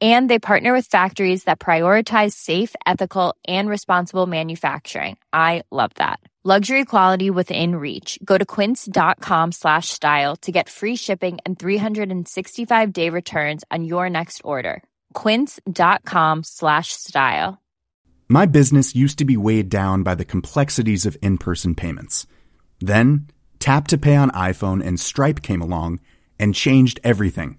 And they partner with factories that prioritize safe, ethical, and responsible manufacturing. I love that. Luxury quality within reach. Go to quince.com slash style to get free shipping and 365 day returns on your next order. Quince.com slash style. My business used to be weighed down by the complexities of in person payments. Then, Tap to Pay on iPhone and Stripe came along and changed everything.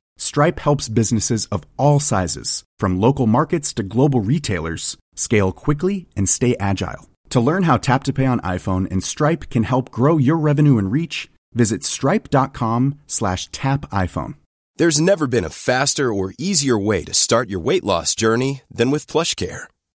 Stripe helps businesses of all sizes, from local markets to global retailers, scale quickly and stay agile. To learn how Tap to Pay on iPhone and Stripe can help grow your revenue and reach, visit stripe.com slash tap iPhone. There's never been a faster or easier way to start your weight loss journey than with PlushCare.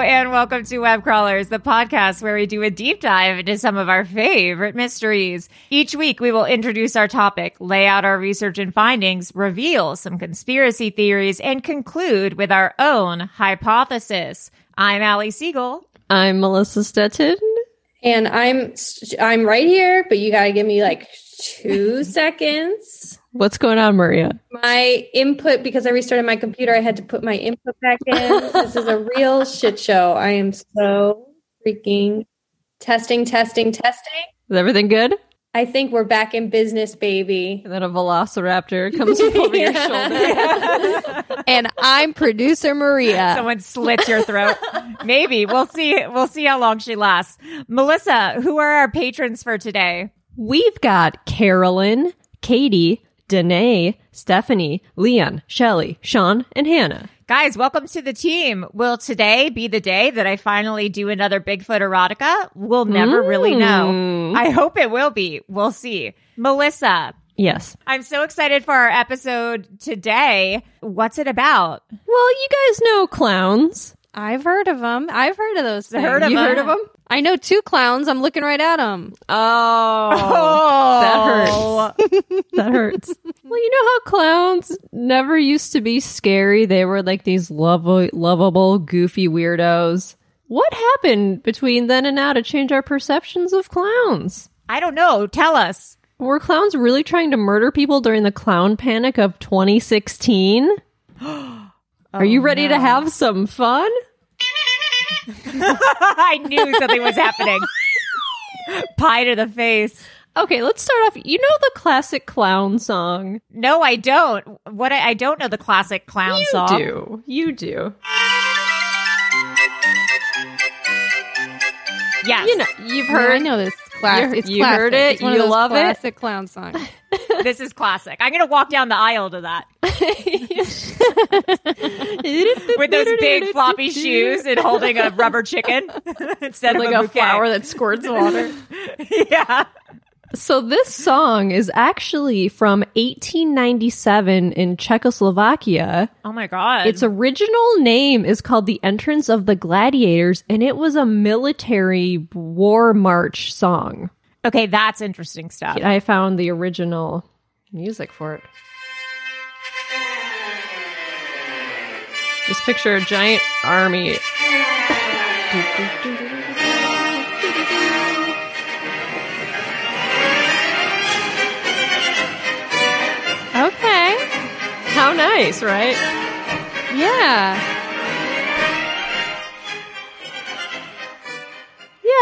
And welcome to Web Crawlers, the podcast where we do a deep dive into some of our favorite mysteries. Each week, we will introduce our topic, lay out our research and findings, reveal some conspiracy theories, and conclude with our own hypothesis. I'm Allie Siegel. I'm Melissa Stetten. And I'm I'm right here, but you got to give me like 2 seconds. What's going on, Maria? My input because I restarted my computer, I had to put my input back in. this is a real shit show. I am so freaking testing, testing, testing. Is everything good? I think we're back in business, baby. And then a velociraptor comes over your shoulder. and I'm producer Maria. Someone slits your throat. Maybe. We'll see. We'll see how long she lasts. Melissa, who are our patrons for today? We've got Carolyn, Katie, Danae, Stephanie, Leon, Shelly, Sean, and Hannah. Guys, welcome to the team. Will today be the day that I finally do another Bigfoot erotica? We'll never mm. really know. I hope it will be. We'll see. Melissa. Yes. I'm so excited for our episode today. What's it about? Well, you guys know clowns. I've heard of them. I've heard of those. Things. Heard of you them? heard of them? I know two clowns. I'm looking right at them. Oh. oh, that hurts. that hurts. Well, you know how clowns never used to be scary. They were like these lovable, lovable, goofy weirdos. What happened between then and now to change our perceptions of clowns? I don't know. Tell us. Were clowns really trying to murder people during the clown panic of 2016? Are you oh, ready no. to have some fun? I knew something was happening. Pie to the face. Okay, let's start off. You know the classic clown song? No, I don't. What I, I don't know the classic clown you song. You do. You do. Yes. You know, you've heard. I know this. Class- You- it's you classic. heard it? It's one You of those love it? classic clown song. this is classic. I'm going to walk down the aisle to that with those big floppy shoes and holding a rubber chicken instead like of a, a flower that squirts water. yeah. So this song is actually from 1897 in Czechoslovakia. Oh my god. Its original name is called The Entrance of the Gladiators, and it was a military war march song. okay, that's interesting stuff. I found the original music for it. Just picture a giant army. Okay. How nice, right? Yeah.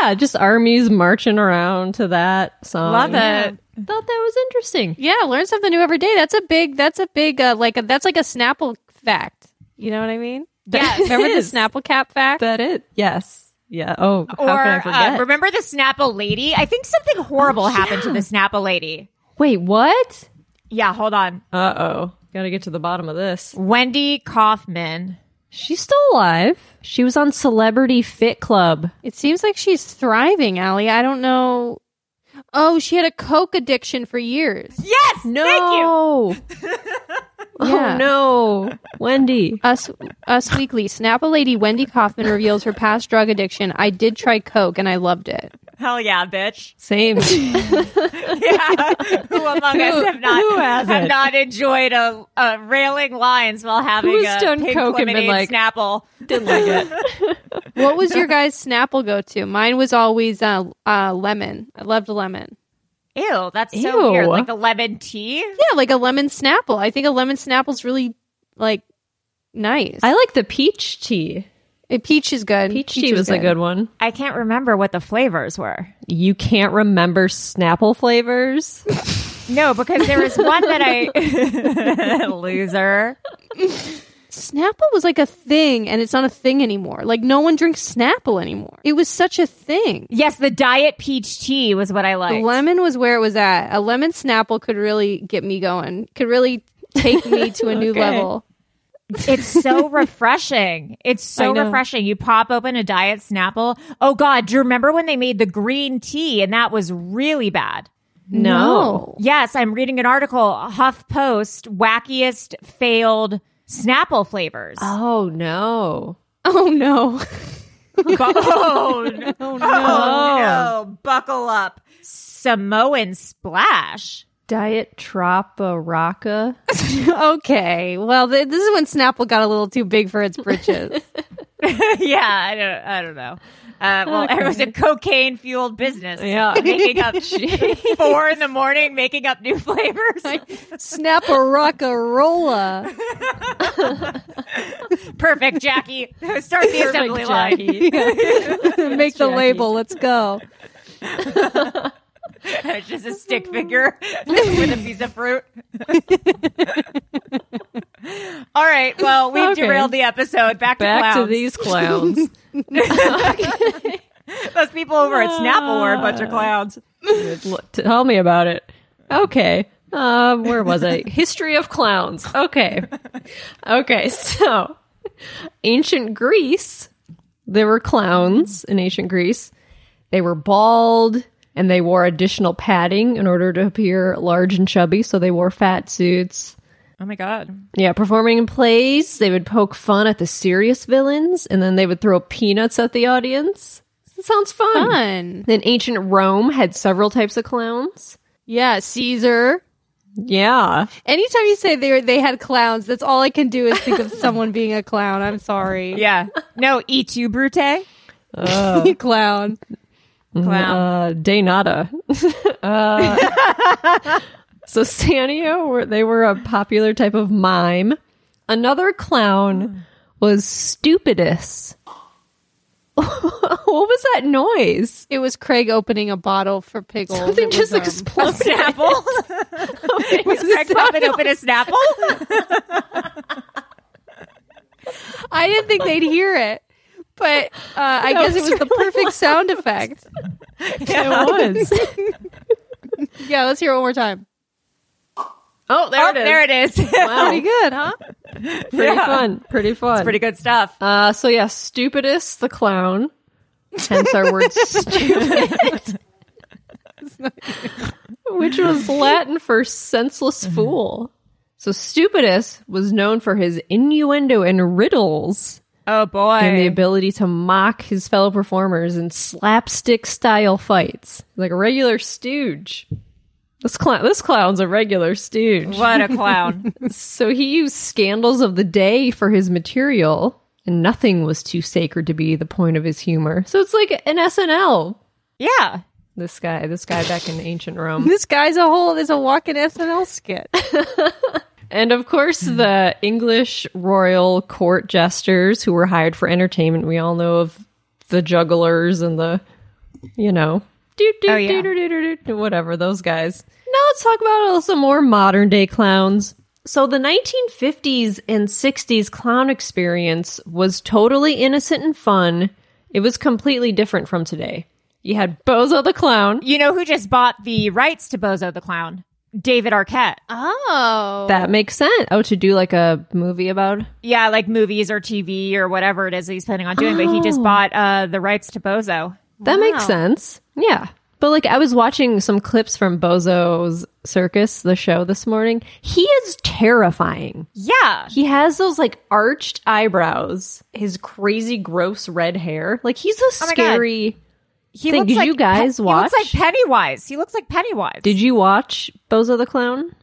Yeah, just armies marching around to that song. Love Yeah. it. Thought that was interesting. Yeah, learn something new every day. That's a big that's a big uh, like a, that's like a Snapple fact. You know what I mean? Yeah, Remember it the. Snapple cap fact? That it? Yes. Yeah. Oh, how Or can I forget? uh, remember the Snapple lady? I think something horrible Oh, happened to the Snapple lady. Wait, what? Yeah, hold on. Uh oh. Gotta get to the bottom of this. Wendy Kaufman. She's still alive. She was on Celebrity Fit Club. It seems like she's thriving, Allie. I don't know. Oh, she had a coke addiction for years. Yes, No. Thank you. No. thank you. Yeah. Oh no, Wendy. Us Us Weekly. Snapple lady Wendy Kaufman reveals her past drug addiction. I did try coke and I loved it. Hell yeah, bitch. Same. Yeah. who among us have not who hasn't? have not enjoyed a, a railing lines while having Who's a done pink coke and been like- Snapple? Didn't like it. What was your guys' Snapple go to? Mine was always uh, uh, lemon. I loved lemon. Ew, that's so Ew. weird. Like a lemon tea. Yeah, like a lemon Snapple. I think a lemon Snapple's really like nice. I like the peach tea. Uh, peach is good. Peach, tea was a good one. I can't remember what the flavors were. You can't remember Snapple flavors? No, because there was one that I loser. Snapple was like a thing, and it's not a thing anymore. Like no one drinks Snapple anymore. It was such a thing. Yes, the diet peach tea was what I liked. Lemon was where it was at. A lemon Snapple could really get me going. Could really take me to a new Okay. level. It's so refreshing. It's so refreshing. You pop open a diet Snapple. Oh God, do you remember when they made the green tea and that was really bad? No. Yes, I'm reading an article. HuffPost wackiest failed Snapple flavors. Oh no. Oh no. Bu- oh, oh, no. Oh no. Oh, no. Buckle up. Samoan splash. Diet Troparaca. okay. Well, th- this is when Snapple got a little too big for its britches. yeah, I don't, I don't know. Uh, well, it was a cocaine fueled business. Yeah. making up four in the morning, making up new flavors. Snap a rockarola. Perfect, Jackie. Start the assembly line. Make the Jackie. label. Let's go. It's just a stick figure with a piece of fruit. All right. Well, we've Okay. derailed the episode. Back to Back to these clowns. Those people over at Snapple were a bunch of clowns. Tell me about it. Okay. Um, where was I? History of clowns. Okay. Okay, so ancient Greece, there were clowns in ancient Greece. They were bald and they wore additional padding in order to appear large and chubby, so they wore fat suits. Oh my god. Yeah, performing in plays, they would poke fun at the serious villains and then they would throw peanuts at the audience. It sounds fun. Fun. Then ancient Rome had several types of clowns. Yeah, Caesar. Yeah. Anytime you say they they had clowns, that's all I can do is think of someone being a clown. I'm sorry. Yeah. No, eat you, Brute. clown. Clown. Uh, de nada. uh, so Sannio, were, they were a popular type of mime. Another clown was Stupidus. what was that noise? It was Craig opening a bottle for Pickles. Something just was, um, exploded. Snapple. Was Craig popping open a Snapple? I didn't think they'd hear it, but uh, I guess it was the perfect sound effect. yeah. It was. Yeah, let's hear it one more time. Oh, there oh, it is. there it is. Wow. Pretty good, huh? Pretty fun. Pretty fun. Pretty good stuff. Uh, so yeah, Stupidus the clown. Hence our word stupid. Which was Latin for senseless fool. So Stupidus was known for his innuendo and riddles Oh boy. and the ability to mock his fellow performers in slapstick style fights. Like a regular stooge. This clown, this clown's a regular stooge. What a clown. So he used scandals of the day for his material, and nothing was too sacred to be the point of his humor. So it's like an SNL. yeah. This guy, this guy back in ancient Rome. This guy's a whole is a walking SNL skit. And of course, hmm. the English royal court jesters who were hired for entertainment. We all know of the jugglers and the, you know, doo doo Oh, yeah. doo whatever those guys. Now let's talk about some more modern day clowns. So the 1950s and 60s clown experience was totally innocent and fun. It was completely different from today. You had Bozo the clown. You know who just bought the rights to Bozo the Clown? David Arquette. Oh. That makes sense. Oh, to do like a movie about Yeah, like movies or TV or whatever it is that he's planning on doing, but he just bought uh, the rights to Bozo. That makes sense. Yeah. But like I was watching some clips from Bozo's Circus, the show this morning. He is terrifying. Yeah. He has those like arched eyebrows, his crazy gross red hair. Like he's a Oh my God. scary He Thing, did like you guys He watch? looks like Pennywise. He looks like Pennywise. Did you watch Bozo the Clown?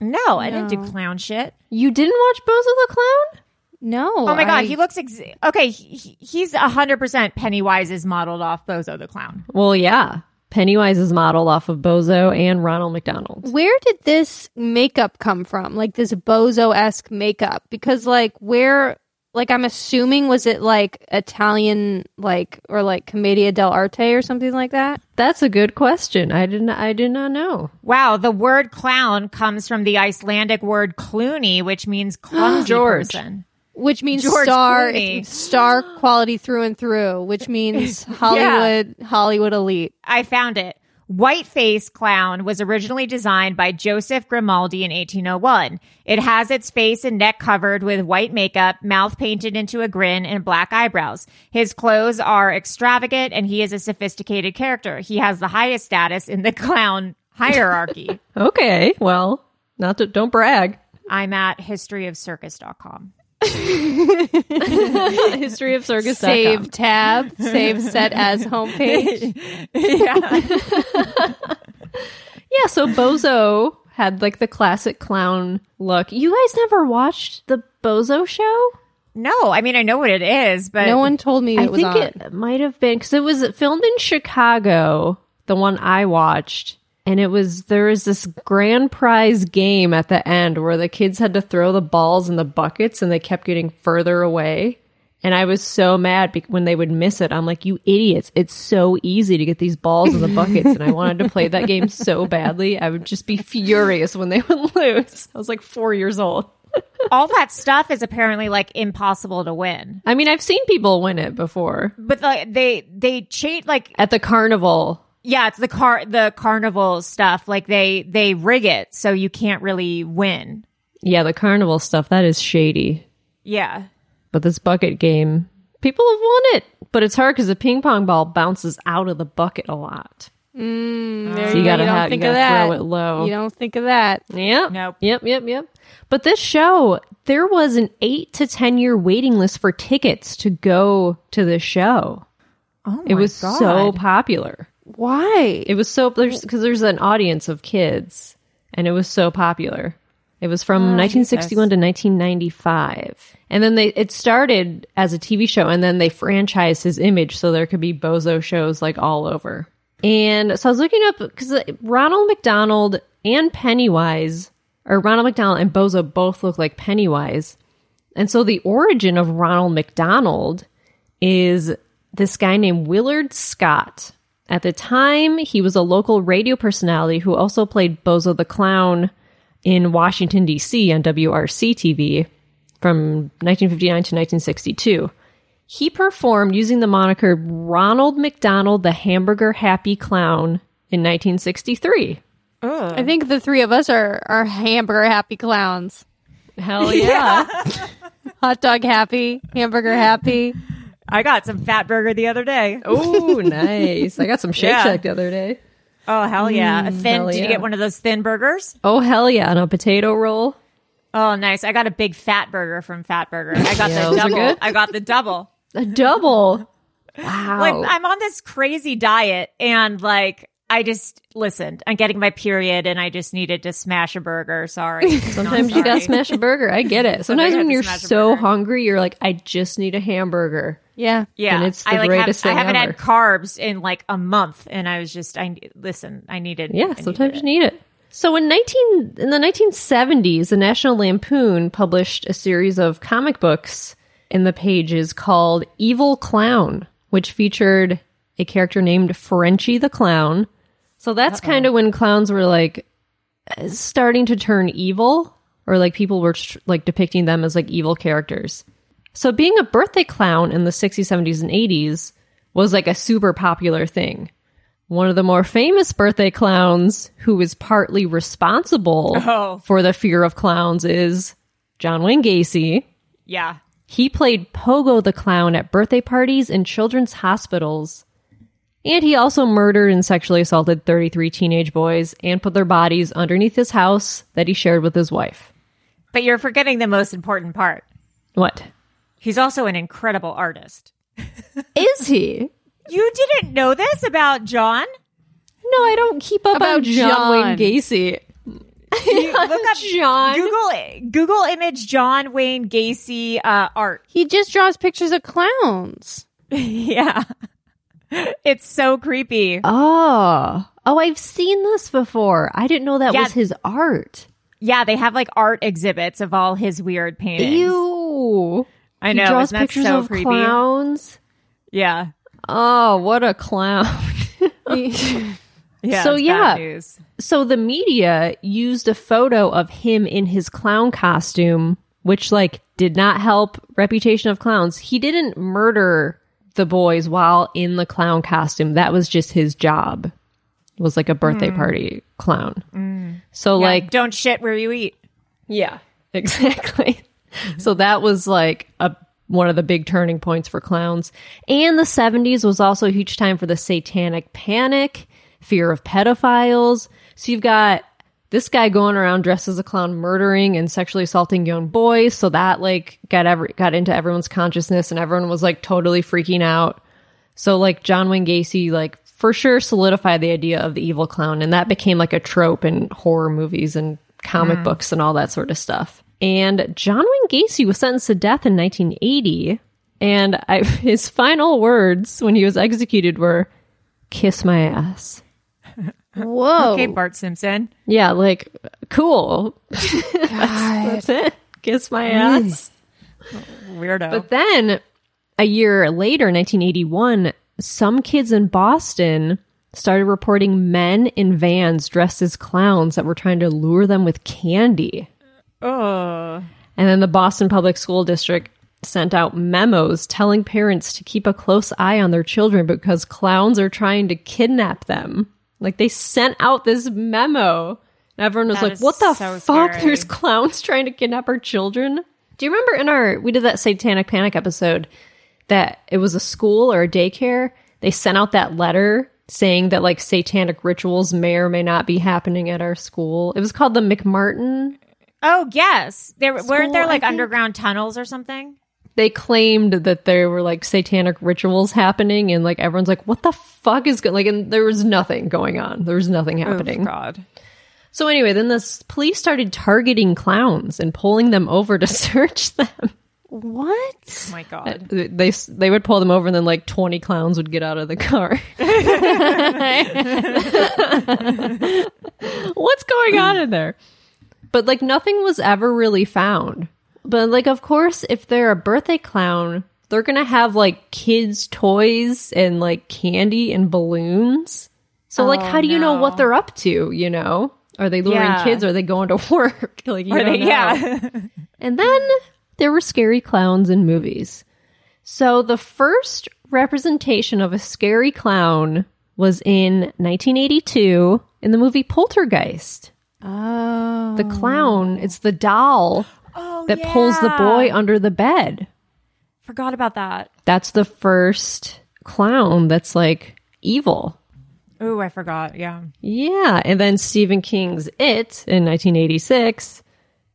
No, I didn't do clown shit. You didn't watch Bozo the Clown? no. Oh my god, he looks ex- okay. He, he- he's hundred percent Pennywise is modeled off Bozo the Clown. Well, yeah. Pennywise is modeled off of Bozo and Ronald McDonald. Where did this makeup come from? Like this bozo esque makeup? Because like where like I'm assuming was it like Italian like or like Commedia dell'arte or something like that? That's a good question. I did not I did not know. Wow, the word clown comes from the Icelandic word cluny, which means clumsy George. person. Which means George star Clooney. star quality through and through, which means Hollywood Hollywood elite. I found it. Whiteface clown was originally designed by Joseph Grimaldi in 1801. It has its face and neck covered with white makeup, mouth painted into a grin, and black eyebrows. His clothes are extravagant and he is a sophisticated character. He has the highest status in the clown hierarchy. Okay, well, not to, don't brag. I'm at historyofcircus.com. History of circus. Save tab, save set as homepage. Yeah, yeah. so Bozo had like the classic clown look. You guys never watched the Bozo show? No, I mean, I know what it is, but No one told me it I was think on. it might have been because it was filmed in Chicago, the one I watched. And it was, there was this grand prize game at the end where the kids had to throw the balls in the buckets and they kept getting further away. And I was so mad bec- when they would miss it. I'm like, you idiots. It's so easy to get these balls in the buckets. And I wanted to play that game so badly. I would just be furious when they would lose. I was like four years old. all that stuff is apparently like impossible to win. I mean, I've seen people win it before But like they they cheat like at the carnival. Yeah, it's the car the carnival stuff. Like they they rig it so you can't really win. Yeah, the carnival stuff, that is shady. Yeah. But this bucket game, people have won it. But it's hard because the ping pong ball bounces out of the bucket a lot. Mm, there So you go. gotta don't have- you think gotta of that. throw it low. You don't think of that. Yep. Nope. Yep, yep, yep. But this show, there was an eight to 10 year waiting list for tickets to go to the show. Oh it was so popular. Why? It was so, there's, because there's an audience of kids and it was so popular. It was from ah, 1961 to 1995. And then they, it started as a TV show and then they franchised his image so there could be Bozo shows like all over. And so I was looking up because uh, Ronald McDonald and Pennywise, or Ronald McDonald and Bozo both look like Pennywise. And so the origin of Ronald McDonald is this guy named Willard Scott. At the time, he was a local radio personality who also played Bozo the Clown in Washington, D.C. on WRC TV from 1959 to 1962. He performed using the moniker Ronald McDonald the Hamburger Happy Clown in 1963. I think the three of us are are hamburger happy clowns. Hell yeah. Hot dog happy, hamburger happy. I got some fat burger the other day. oh, nice. I got some Shake Yeah. Shack the other day. Oh hell yeah. A thin hell did you get one of those thin burgers? Oh, hell yeah. And a potato roll. Oh nice. I got a big fat burger from Fat Burger. I got Yeah, the double. I got the double. A double. Wow. Like I'm on this crazy diet and like I just listened. I'm getting my period, and I just needed to smash a burger. Sorry. Sometimes Not you gotta smash a burger. I get it. Sometimes when you're so hungry, you're like, I just need a hamburger. Yeah. Yeah, and it's the I like greatest have, I haven't ever. had carbs in like a month, and I was just I listen. I needed. I Yeah, needed sometimes it. you need it. So in 19 in the 1970s, the National Lampoon published a series of comic books in the pages called Evil Clown, which featured a character named Frenchie the Clown. So that's kind of when clowns were like starting to turn evil or like people were tr- like depicting them as like evil characters. So being a birthday clown in the 60s, 70s and 80s was like a super popular thing. One of the more famous birthday clowns who is partly responsible Oh. for the fear of clowns is John Wayne Gacy. Yeah, He played Pogo the clown at birthday parties and children's hospitals. And he also murdered and sexually assaulted 33 teenage boys and put their bodies underneath his house that he shared with his wife. but you're forgetting the most important part. What? He's also an incredible artist. Is he? You didn't know this about John? No, I don't keep up About on John, Wayne Gacy. You look up John. Google Google image John Wayne Gacy uh, art. He just draws pictures of clowns. yeah, it's so creepy. Oh. Oh, I've seen this before. I didn't know that Yeah. was his art. Yeah, they have like art exhibits of all his weird paintings. Ew. I He know. draws isn't that pictures so of creepy? clowns. Yeah, Oh, what a clown. yeah. So, yeah. so the media used a photo of him in his clown costume, which like did not help reputation of clowns. He didn't murder the boys while in the clown costume. That was just his job. It was like a birthday hmm. party clown. Hmm. So Yeah, like don't shit where you eat. Yeah, exactly. so that was like a one of the big turning points for clowns. And the 70s was also a huge time for the satanic panic, fear of pedophiles. So you've got this guy going around dressed as a clown murdering and sexually assaulting young boys, so that like got every got into everyone's consciousness and everyone was like totally freaking out. So like John Wayne Gacy like for sure solidified the idea of the evil clown and that became like a trope in horror movies and comic mm. books and all that sort of stuff. And John Wayne Gacy was sentenced to death in 1980 and I, his final words when he was executed were kiss my ass. Whoa. Okay, Bart Simpson. Yeah, like cool. that's, that's it. Kiss my ass. Weirdo. But then a year later, 1981, some kids in Boston started reporting men in vans dressed as clowns that were trying to lure them with candy. oh, And then the Boston Public School District sent out memos telling parents to keep a close eye on their children because clowns are trying to kidnap them. Like they sent out this memo. And everyone was That like, what the so fuck? scary. There's clowns trying to kidnap our children? Do you remember in our, we did that Satanic Panic episode that it was a school or a daycare? They sent out that letter saying that like satanic rituals may or may not be happening at our school. It was called the McMartin oh yes. There weren't there like underground tunnels or something. they claimed that there were like satanic rituals happening and like everyone's like what the fuck is going like and there was nothing going on there was nothing oh, happening Oh God. so anyway then the police started targeting clowns and pulling them over to search them What? Oh my uh, God. they they would pull them over and then like 20 clowns would get out of the car what's going on in there but like nothing was ever really found but like of course if they're a birthday clown they're gonna have like kids toys and like candy and balloons so like Oh, how do you know what oh, they're up to you know are they luring Yeah. kids are they going to work like you Are they- know. yeah. And then there were scary clowns in movies. So the first representation of a scary clown was in 1982 in the movie Poltergeist. Oh. The clown, it's the doll oh, that pulls the boy under the bed. Forgot about that. That's the first clown that's like evil. Oh, I forgot. Yeah. Yeah. And then Stephen King's It in 1986,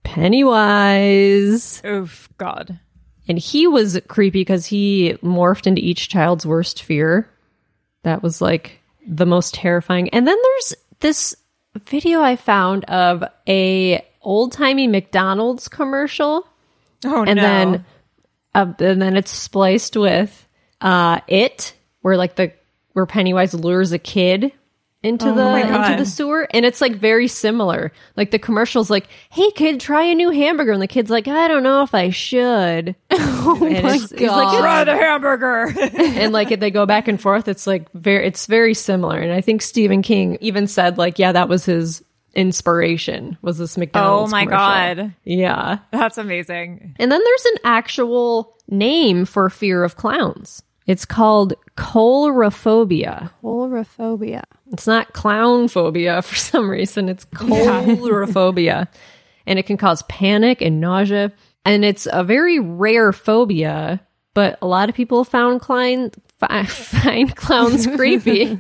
Pennywise. Oof. God. And he was creepy because he morphed into each child's worst fear. That was like the most terrifying. And then there's this video I found of a old timey McDonald's commercial, Oh and no. then uh, and then it's spliced with uh, it, where like the where Pennywise lures a kid into the Oh my into the sewer, and it's like very similar. Like the commercial's like, "Hey kid, try a new hamburger," and the kid's like, "I don't know if I should." Oh my God. Try the hamburger. and like if they go back and forth it's like very it's very similar and i think stephen king even said like yeah that was his inspiration was this mcdonald's Oh my commercial. God. yeah. That's amazing. and then there's an actual name for fear of clowns. It's called colorophobia Colorophobia. it's not clown phobia for some reason. It's colorophobia and it can cause panic and nausea. And it's a very rare phobia but a lot of people found clown, fi- find clowns creepy.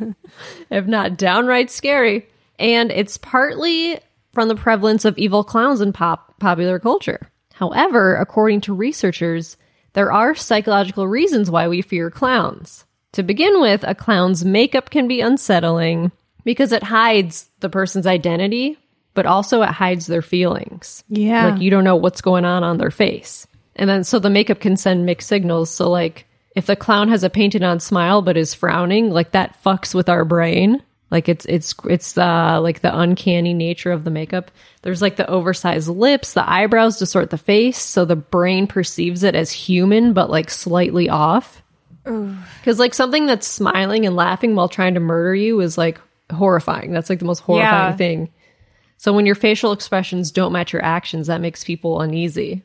If not downright scary and it's partly from the prevalence of evil clowns in pop popular culture however according to researchers there are psychological reasons why we fear clowns to begin with, a clown's makeup can be unsettling because it hides the person's identity, but also it hides their feelings. Yeah. Like you don't know what's going on on their face. And then so the makeup can send mixed signals. So like if the clown has a painted on smile but is frowning, like that fucks with our brain. Like it's it's it's uh like the uncanny nature of the makeup. There's like the oversized lips, the eyebrows distort the face, so the brain perceives it as human but like slightly off. Because like something that's smiling and laughing while trying to murder you is like horrifying. That's like the most horrifying Yeah. thing. So when your facial expressions don't match your actions, that makes people uneasy.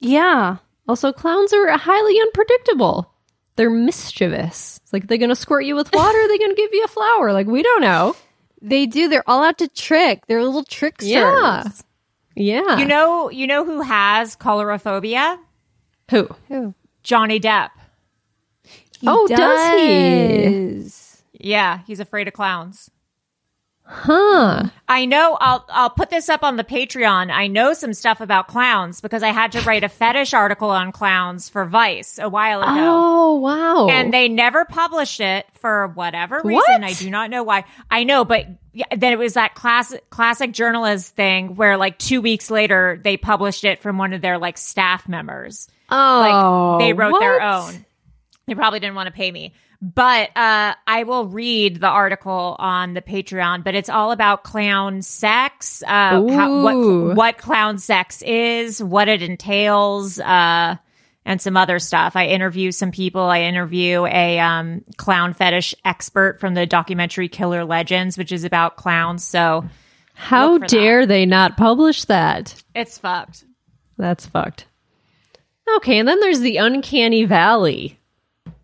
Yeah. Also, clowns are highly unpredictable. They're mischievous. It's like they're gonna squirt you with water. They're gonna give you a flower. Like we don't know. They do. They're all out to trick. They're little tricksters. Yeah. Yeah. You know, you know who has colorophobia? who? Who? Johnny Depp. He Oh, does he? Yeah, he's afraid of clowns. Huh? I know I'll I'll put this up on the Patreon. I know some stuff about clowns because I had to write a fetish article on clowns for Vice a while ago. Oh wow. And they never published it for whatever reason. What? I do not know why. I know, but yeah, then it was that classic classic journalist thing where like 2 weeks later they published it from one of their like staff members. oh, Like they oh, wrote their own. They probably didn't want to pay me. But uh, I will read the article on the Patreon, but it's all about clown sex, uh, how, what what clown sex is, what it entails, uh, and some other stuff. I interview some people. I interview a um, clown fetish expert from the documentary Killer Legends, which is about clowns. So How dare they not publish that? it's fucked. That's fucked. Okay, and then there's the uncanny valley.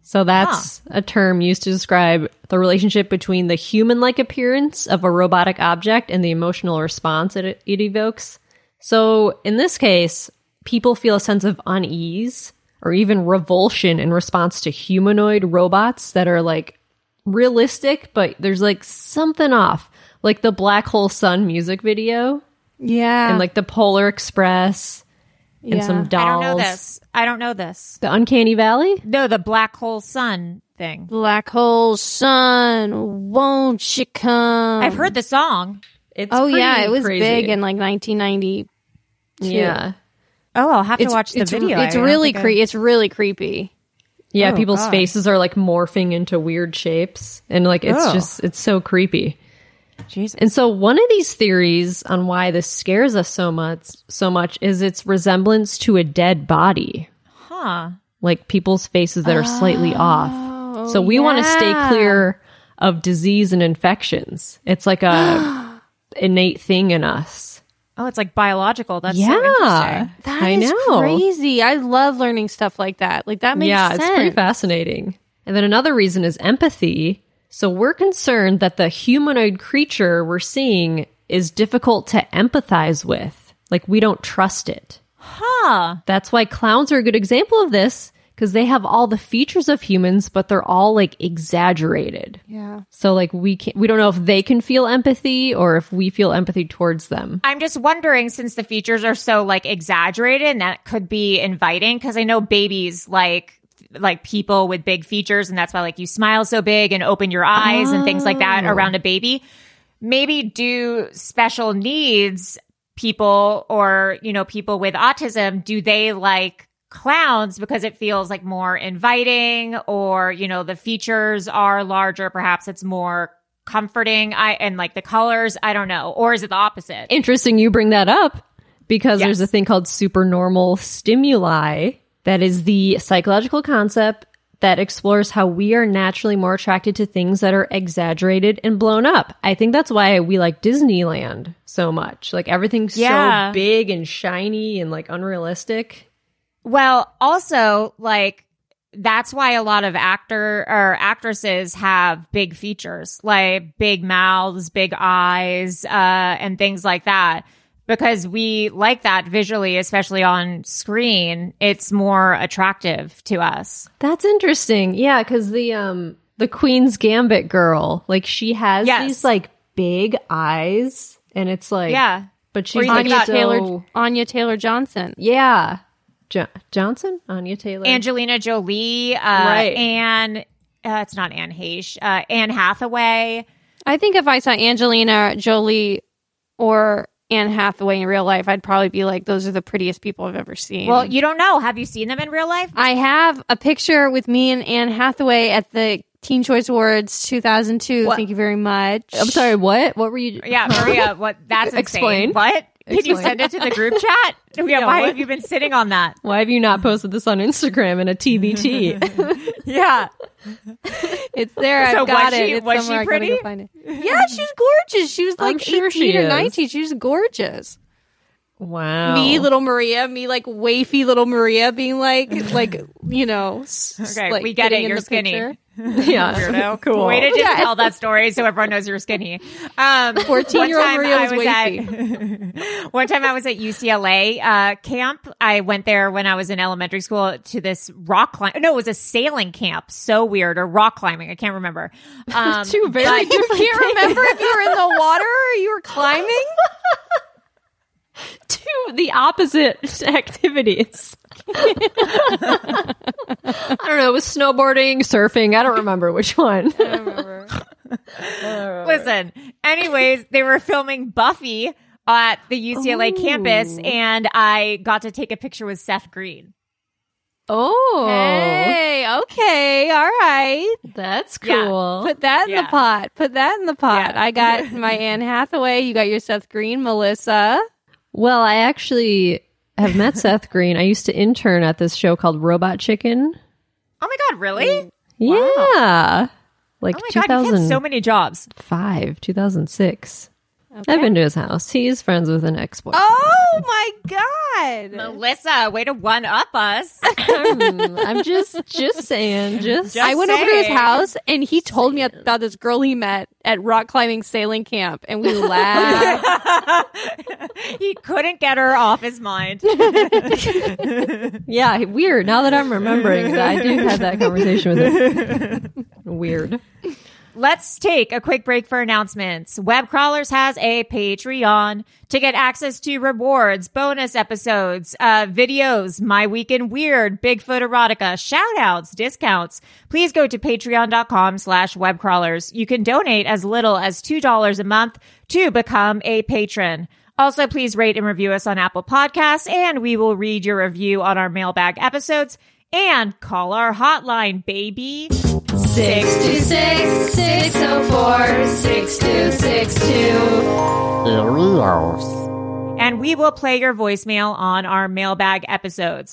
So that's a term used to describe the relationship between the human like appearance of a robotic object and the emotional response it, it evokes. So in this case, people feel a sense of unease or even revulsion in response to humanoid robots that are like realistic, but there's like something off. Like the Black Hole Sun music video Yeah. and like the Polar Express and Yeah. some dolls. I don't know this. I don't know this. The Uncanny Valley? No, the black hole sun thing. Black hole sun, won't you come? I've heard the song. It's Oh yeah, it was crazy. big in like 1990. yeah. Oh, I'll have to watch the it's, video. It's I really think I- creepy. It's really creepy. Yeah, Oh, people's God. faces are like morphing into weird shapes and like it's Oh. just it's so creepy. Jesus. And so one of these theories on why this scares us so much so much is its resemblance to a dead body. Huh. Like people's faces that are slightly off. So oh, we want to stay clear of disease and infections. It's like a innate thing in us. Oh, it's like biological. That's yeah. so interesting. That I is know. crazy. I love learning stuff like that. Like that makes yeah, sense. it's pretty fascinating. And then another reason is empathy. So we're concerned that the humanoid creature we're seeing is difficult to empathize with. Like we don't trust it. Huh. That's why clowns are a good example of this because they have all the features of humans, but they're all like exaggerated. Yeah. So like we can we don't know if they can feel empathy or if we feel empathy towards them. I'm just wondering since the features are so like exaggerated and that could be inviting because I know babies like like people with big features and that's why like you smile so big and open your eyes and things like that Oh. around a baby. Maybe do special needs people or, you know, people with autism, do they like clowns because it feels like more inviting or, you know, the features are larger, perhaps it's more comforting I and like the colors, I don't know. Or is it the opposite? Interesting you bring that up because Yes. there's a thing called supernormal stimuli that is the psychological concept that explores how we are naturally more attracted to things that are exaggerated and blown up. I think that's why we like Disneyland so much. Like everything's Yeah. so big and shiny and like unrealistic. Well, also like that's why a lot of actor or actresses have big features, like big mouths, big eyes, uh, and things like that. Because we like that visually, especially on screen. It's more attractive to us. That's interesting. Yeah, because the um the Queen's Gambit girl, like she has Yes. these like big eyes, and it's like Yeah. but she's you like think so Taylor Anya Taylor Johnson. yeah, jo- Johnson, Anya Taylor, Angelina Jolie, uh, Right. Anne, uh, it's not Anne Heche, uh, Anne Hathaway. I think if I saw Angelina Jolie or Anne Hathaway in real life, I'd probably be like, those are the prettiest people I've ever seen. Well, you don't know. Have you seen them in real life? I have a picture with me and Anne Hathaway at the Teen Choice Awards 2002. What? Thank you very much. I'm sorry, what? What were you? Yeah, Maria, what that's insane. Explain. What? Did you send it to the group chat? Yeah, Yeah, why what? have you been sitting on that? Why have you not posted this on Instagram in a TBT? Yeah. It's there. So I've got was it. she- It's was she somewhere. I gotta go pretty? find it. Yeah, she's gorgeous. She was I'm like sure 18 she or is. 19. She was gorgeous. wow, Me, little Maria, me like wafy little Maria being like, like, you know, Okay, like, we get it. in You're the skinny. picture. yeah, Weirdo. cool. Way to just Yeah. tell that story so everyone knows you're skinny. Um, 14-year-old one Maria I was at, one time I was at UCLA uh, camp. I went there when I was in elementary school to this rock climb. No, it was a sailing camp. So weird. Or rock climbing. I can't remember. Um, Two very You can't remember if you were in the water or you were climbing? two the opposite activities. I don't know. It was snowboarding, surfing. I don't remember which one. Listen, anyways, they were filming Buffy at the UCLA campus, and I got to take a picture with Seth Green. oh, Hey, okay, all right. that's Yeah. cool. Put that in Yeah. the pot. Put that in the pot. Yeah. I got my Anne Hathaway. You got your Seth Green, Melissa. Well, I actually have met Seth Green. I used to intern at this show called Robot Chicken. Oh my god, really? Yeah. Like Oh my god, you've had so many jobs. 5, 2006. I've been to his house. He's friends with an ex boyfriend. Oh my God. Melissa, way to one up us. I'm just just saying. Just, Just I went over to his house and he told me about this girl he met at rock climbing sailing camp and we laughed. he couldn't get her off his mind. yeah, weird. Now that I'm remembering that I did have that conversation with him. Weird. Let's take a quick break for announcements. Web Crawlers has a Patreon to get access to rewards, bonus episodes, uh, videos, My Week in Weird, Bigfoot erotica, shout outs, discounts. Please go to patreon.com slash webcrawlers. You can donate as little as $2 a month to become a patron. Also, please rate and review us on Apple Podcasts, and we will read your review on our mailbag episodes. And call our hotline, baby. 626 604 6262. and we will play your voicemail on our mailbag episodes.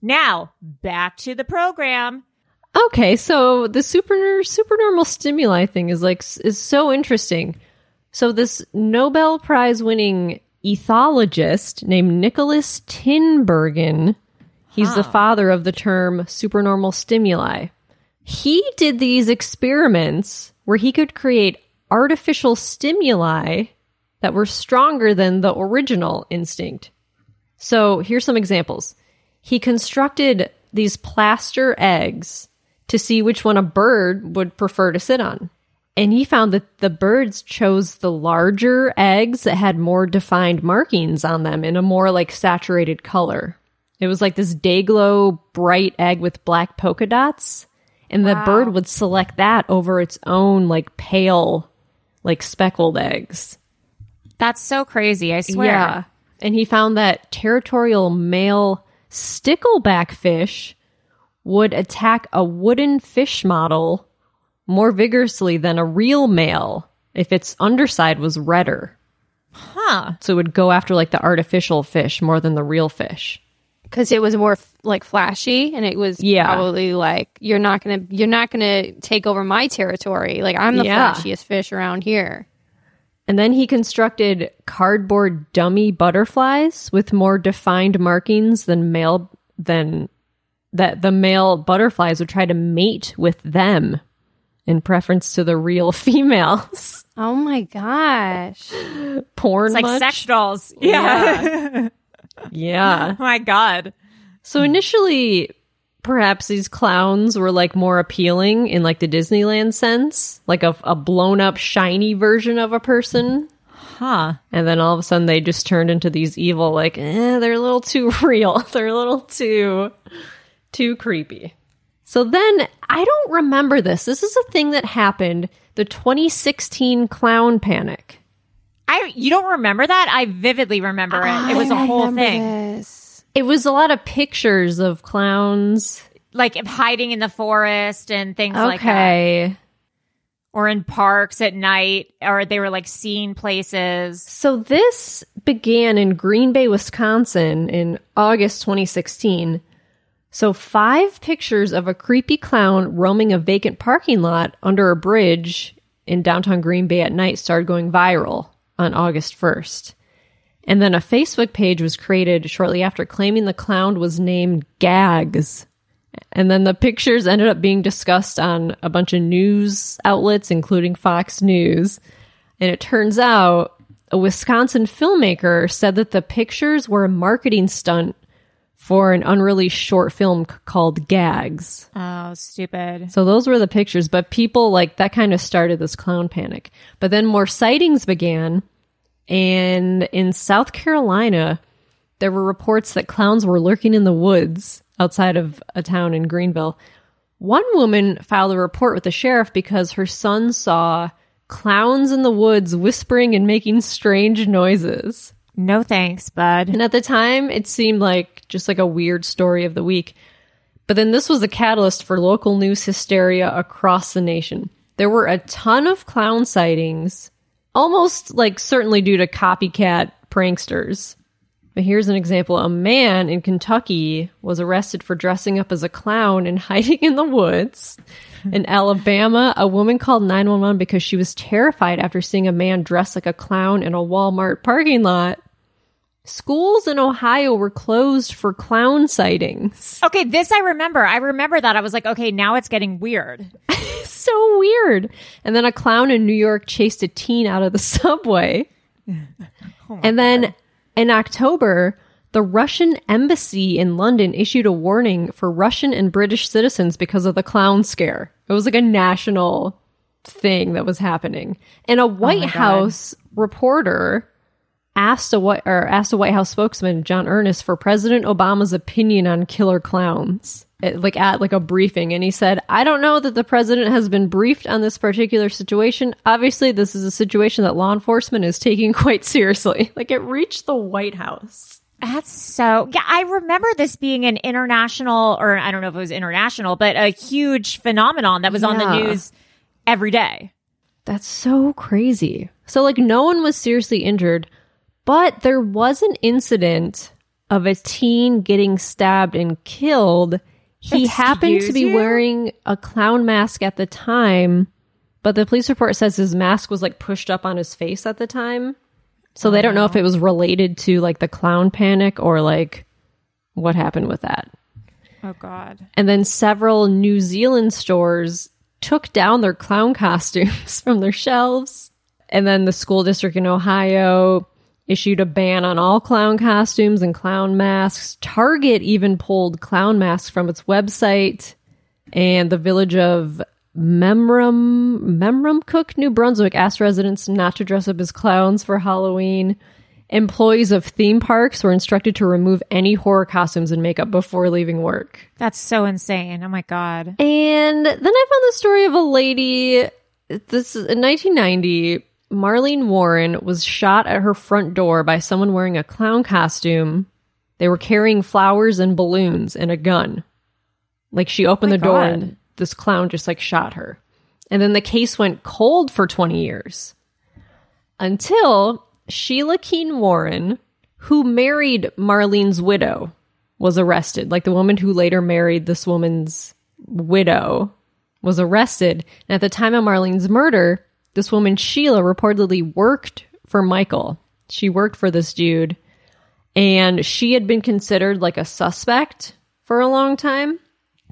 Now, back to the program. Okay, so the super supernormal stimuli thing is like is so interesting. So this Nobel Prize winning ethologist named Nicholas Tinbergen, he's the father of the term supernormal stimuli. He did these experiments where he could create artificial stimuli that were stronger than the original instinct. So here's some examples. He constructed these plaster eggs to see which one a bird would prefer to sit on. And he found that the birds chose the larger eggs that had more defined markings on them in a more like saturated color. It was like this day glow bright egg with black polka dots. And the bird would select that over its own like pale, like speckled eggs. That's so crazy, I swear. Yeah. And he found that territorial male stickleback fish would attack a wooden fish model more vigorously than a real male if its underside was redder. Huh. So it would go after like the artificial fish more than the real fish. because it was more f- like flashy and it was Yeah. probably like you're not gonna you're not gonna take over my territory like i'm the Yeah. flashiest fish around here And then he constructed cardboard dummy butterflies with more defined markings than male than that the male butterflies would try to mate with them in preference to the real females. oh my gosh Porn It's like much? sex dolls. Yeah. Yeah. oh my God. So initially, perhaps these clowns were like more appealing in like the Disneyland sense, like a, a blown up, shiny version of a person. Huh. And then all of a sudden they just turned into these evil, like, eh, they're a little too real. they're a little too, too creepy. So then I don't remember this. This is a thing that happened the 2016 clown panic. I you don't remember that? I vividly remember it. It was a whole thing. this. It was a lot of pictures of clowns. Like hiding in the forest and things like that. Or in parks at night, or they were like seeing places. So this began in Green Bay, Wisconsin in August 2016. So five pictures of a creepy clown roaming a vacant parking lot under a bridge in downtown Green Bay at night started going viral on August 1st. And then a Facebook page was created shortly after claiming the clown was named Gags. And then the pictures ended up being discussed on a bunch of news outlets, including Fox News. And it turns out a Wisconsin filmmaker said that the pictures were a marketing stunt for an unreleased short film c- called Gags. Oh, stupid. So those were the pictures, but people like that kind of started this clown panic. But then more sightings began, and in South Carolina, there were reports that clowns were lurking in the woods outside of a town in Greenville. One woman filed a report with the sheriff because her son saw clowns in the woods whispering and making strange noises. No thanks, bud. And at the time, it seemed like just like a weird story of the week. But then this was a catalyst for local news hysteria across the nation. there were a ton of clown sightings, almost like certainly due to copycat pranksters. But here's an example. A man in Kentucky was arrested for dressing up as a clown and hiding in the woods. In Alabama, a woman called 911 because she was terrified after seeing a man dressed like a clown in a Walmart parking lot. Schools in Ohio were closed for clown sightings. Okay, this I remember. I remember that. I was like, okay, now it's getting weird. so weird. And then a clown in New York chased a teen out of the subway. Oh and then in October, the Russian embassy in London issued a warning for Russian and British citizens because of the clown scare. It was like a national thing that was happening. And a oh White House reporter asked a white or asked a White House spokesman, John Earnest, for President Obama's opinion on killer clowns. At, like at like a briefing and he said i don't know that the president has been briefed on this particular situation obviously this is a situation that law enforcement is taking quite seriously like it reached the white house That's so. Yeah, I remember this being an international, or I don't know if it was international, but a huge phenomenon that was on the news every day. That's so crazy. So, like, no one was seriously injured, but there was an incident of a teen getting stabbed and killed. He happened to be you? wearing a clown mask at the time, but the police report says his mask was like pushed up on his face at the time. So they don't know if it was related to like the clown panic or like what happened with that. Oh God. And then several New Zealand stores took down their clown costumes from their shelves. And then the school district in Ohio issued a ban on all clown costumes and clown masks. Target even pulled clown masks from its website. And the village of Memram, Memramcook, New Brunswick asked residents not to dress up as clowns for Halloween. Employees of theme parks were instructed to remove any horror costumes and makeup before leaving work. That's so insane. Oh my God. And then I found the story of a lady. This is in 1990. Marlene Warren was shot at her front door by someone wearing a clown costume. They were carrying flowers and balloons and a gun. Like she opened oh My the door God. and this clown just like shot her. And then the case went cold for 20 years until Sheila Keen Warren, who married Marlene's widow, was arrested. Like the woman who later married this woman's widow was arrested. And at the time of Marlene's murder, this woman, Sheila, reportedly worked for Michael. She worked for this dude. And she had been considered like a suspect for a long time.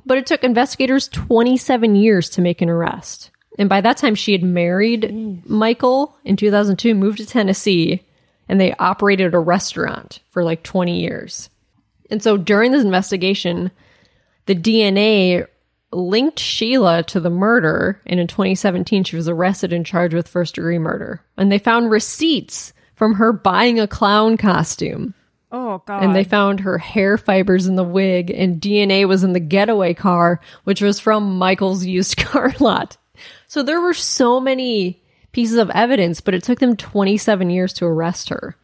But it took investigators 27 years to make an arrest. And by that time, she had married Michael in 2002, moved to Tennessee, and they operated a restaurant for like 20 years. And so during this investigation, the DNA linked Sheila to the murder. And in 2017, she was arrested and charged with first degree murder. And they found receipts from her buying a clown costume. Oh God. And they found her hair fibers in the wig, and DNA was in the getaway car, which was from Michael's used car lot. So there were so many pieces of evidence, but it took them 27 years to arrest her.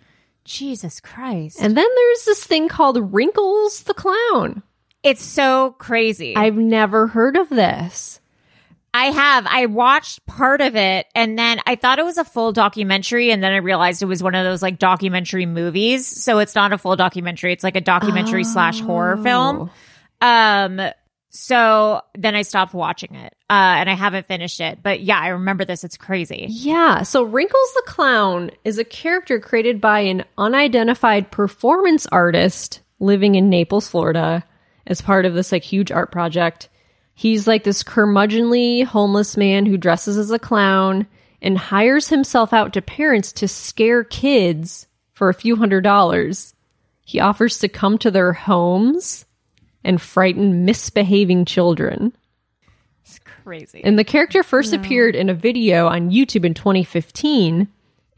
Jesus Christ. And then there's this thing called Wrinkles the Clown. It's so crazy. I've never heard of this. I have. I watched part of it and then I thought it was a full documentary and then I realized it was one of those like documentary movies. So it's not a full documentary. It's like a documentary slash horror film. Um so then I stopped watching it. Uh and I haven't finished it. But yeah, I remember this. It's crazy. Yeah, so Wrinkles the Clown is a character created by an unidentified performance artist living in Naples, Florida, as part of this like huge art project. He's like this curmudgeonly homeless man who dresses as a clown and hires himself out to parents to scare kids for a few hundred dollars. He offers to come to their homes and frighten misbehaving children. It's crazy. And the character first appeared in a video on YouTube in 2015.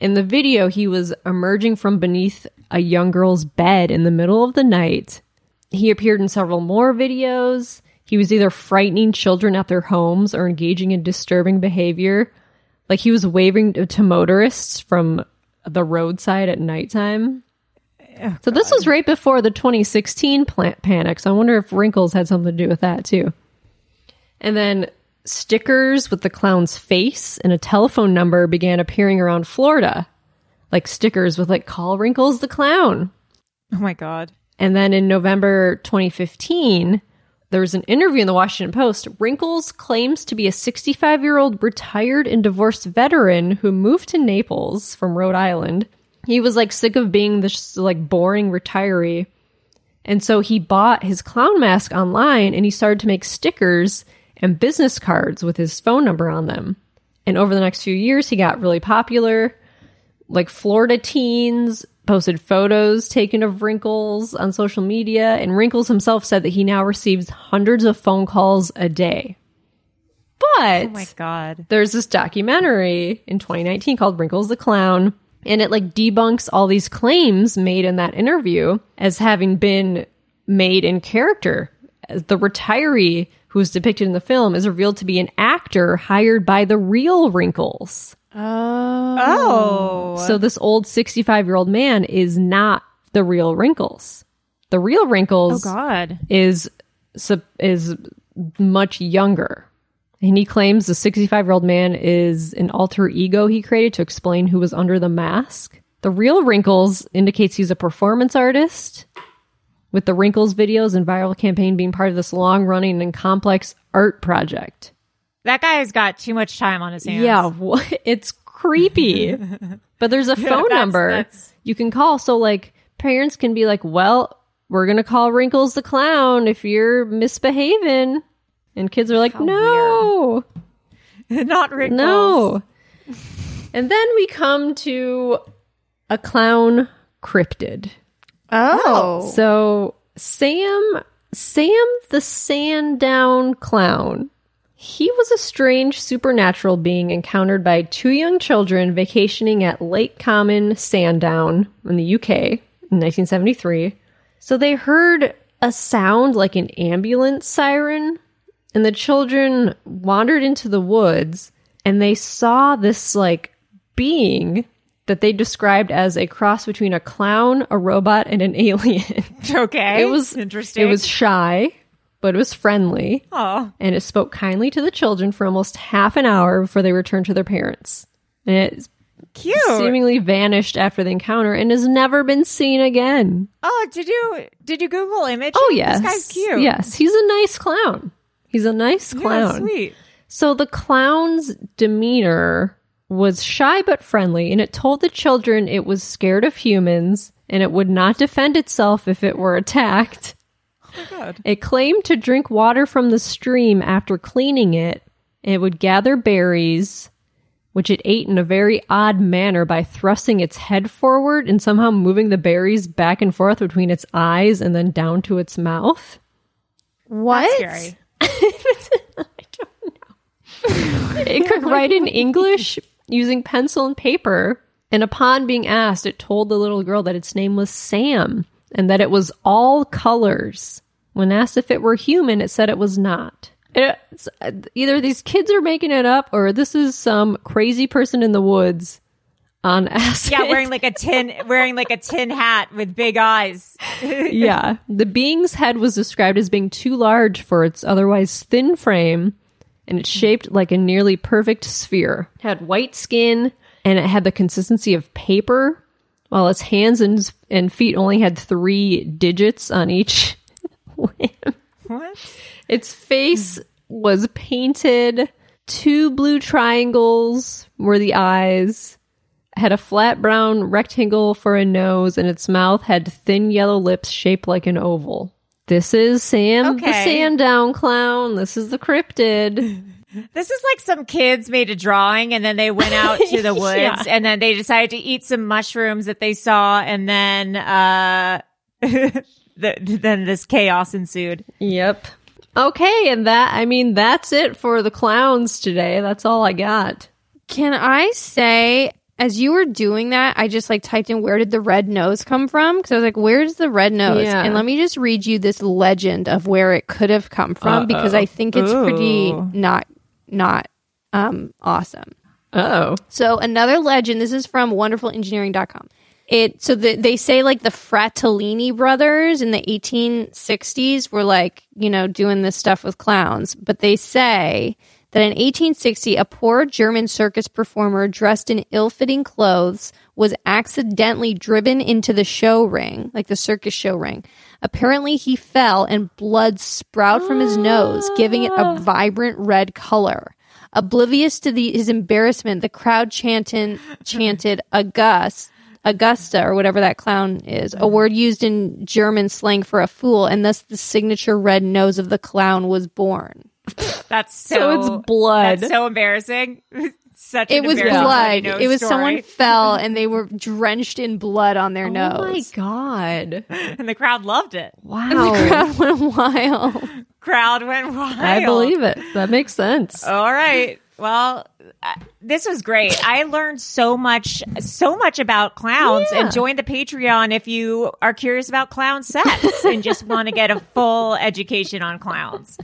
In the video, he was emerging from beneath a young girl's bed in the middle of the night. He appeared in several more videos. He was either frightening children at their homes or engaging in disturbing behavior. Like he was waving to motorists from the roadside at nighttime. Oh, so this was right before the 2016 plant panic. So I wonder if Wrinkles had something to do with that too. And then stickers with the clown's face and a telephone number began appearing around Florida, like stickers with like "Call Wrinkles the Clown." Oh my god. And then in November 2015, there was an interview in the Washington Post. Wrinkles claims to be a 65 year old retired and divorced veteran who moved to Naples from Rhode Island. He was like sick of being this like boring retiree. And so he bought his clown mask online and he started to make stickers and business cards with his phone number on them. And over the next few years, he got really popular. Like Florida teens posted photos taken of Wrinkles on social media, and Wrinkles himself said that he now receives hundreds of phone calls a day. But Oh my god. there's this documentary in 2019 called Wrinkles the Clown, and it like debunks all these claims made in that interview as having been made in character. The retiree who is depicted in the film is revealed to be an actor hired by the real Wrinkles. Oh. oh. So this old 65 year old man is not the real Wrinkles. The real wrinkles Oh god. is is much younger. And he claims the 65 year old man is an alter ego he created to explain who was under the mask. The real Wrinkles indicates he's a performance artist, with the Wrinkles videos and viral campaign being part of this long running and complex art project. That guy has got too much time on his hands. Yeah, what? it's creepy. but there's a Yeah, phone that's- number that's- you can call. So, like, parents can be like, well, we're going to call Wrinkles the Clown if you're misbehaving. And kids are like, no, Not Wrinkles. no. and then we come to a clown cryptid. Oh. So Sam, Sam the Sandown Clown, he was a strange supernatural being encountered by two young children vacationing at Lake Common, Sandown, in the UK in 1973. So they heard a sound like an ambulance siren, and the children wandered into the woods and they saw this like being that they described as a cross between a clown, a robot, and an alien. Okay. It was interesting. It was shy, but it was friendly, Oh. and it spoke kindly to the children for almost half an hour before they returned to their parents. And it Cute. seemingly vanished after the encounter and has never been seen again. oh, did you did you Google image? Oh yes, This guy's cute. Yes, he's a nice clown. He's a nice Yeah, clown. sweet. So the clown's demeanor was shy but friendly, and it told the children it was scared of humans and it would not defend itself if it were attacked. It claimed to drink water from the stream after cleaning it. It would gather berries, which it ate in a very odd manner by thrusting its head forward and somehow moving the berries back and forth between its eyes and then down to its mouth. What? Scary. It could write in English using pencil and paper. And upon being asked, it told the little girl that its name was Sam and that it was all colors. When asked if it were human, it said it was not. It's, uh, either these kids are making it up or this is some crazy person in the woods on acid. Yeah, wearing like a tin wearing like a tin hat with big eyes. yeah. The being's head was described as being too large for its otherwise thin frame, and it's shaped like a nearly perfect sphere. It had white skin, and it had the consistency of paper, while its hands and, and feet only had three digits on each What? Its face was painted. Two blue triangles were the eyes. Had a flat brown rectangle for a nose, and its mouth had thin yellow lips shaped like an oval. This is Sam the Okay. Sandown Clown. This is the cryptid. This is like some kids made a drawing and then they went out to the woods Yeah. and then they decided to eat some mushrooms that they saw and then uh the, then this chaos ensued. Yep. Okay, and that, I mean, that's it for the clowns today. That's all I got. Can I say, as you were doing that, I just like typed in where did the red nose come from? Because I was like, where's the red nose? Yeah. And let me just read you this legend of where it could have come from because I think it's pretty not not um awesome. Oh. So another legend. This is from wonderfulengineering.com. It so the, they say like the Fratellini brothers in the 1860s were like you know doing this stuff with clowns, but they say that in 1860, a poor German circus performer dressed in ill fitting clothes was accidentally driven into the show ring, like the circus show ring. Apparently, he fell and blood sprout from his nose, giving it a ah. vibrant red color. Oblivious to the, his embarrassment, the crowd chanted, chanted August, Augusta, or whatever that clown is, a word used in German slang for a fool, and thus the signature red nose of the clown was born. That's so, So it's blood. That's so embarrassing. Such It was blood. nose It was story. someone fell and they were drenched in blood on their Oh nose. Oh my god! and the crowd loved it. Wow, And the crowd went wild. Crowd went wild. I believe it. That makes sense. All right. Well, this was great. I learned so much, so much about clowns. Yeah. And join the Patreon if you are curious about clown sex and just want to get a full education on clowns.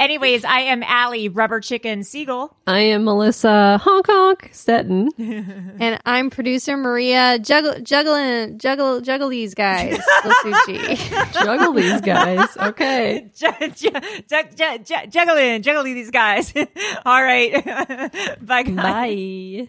Anyways, I am Allie Rubber Chicken Siegel. I am Melissa Honk Honk Stetten. And I'm producer Maria juggle juggling juggle juggle these guys. Lasucci. Juggle these guys. Okay. Ju- juggling, juggling these guys. All right. Bye, guys. Bye.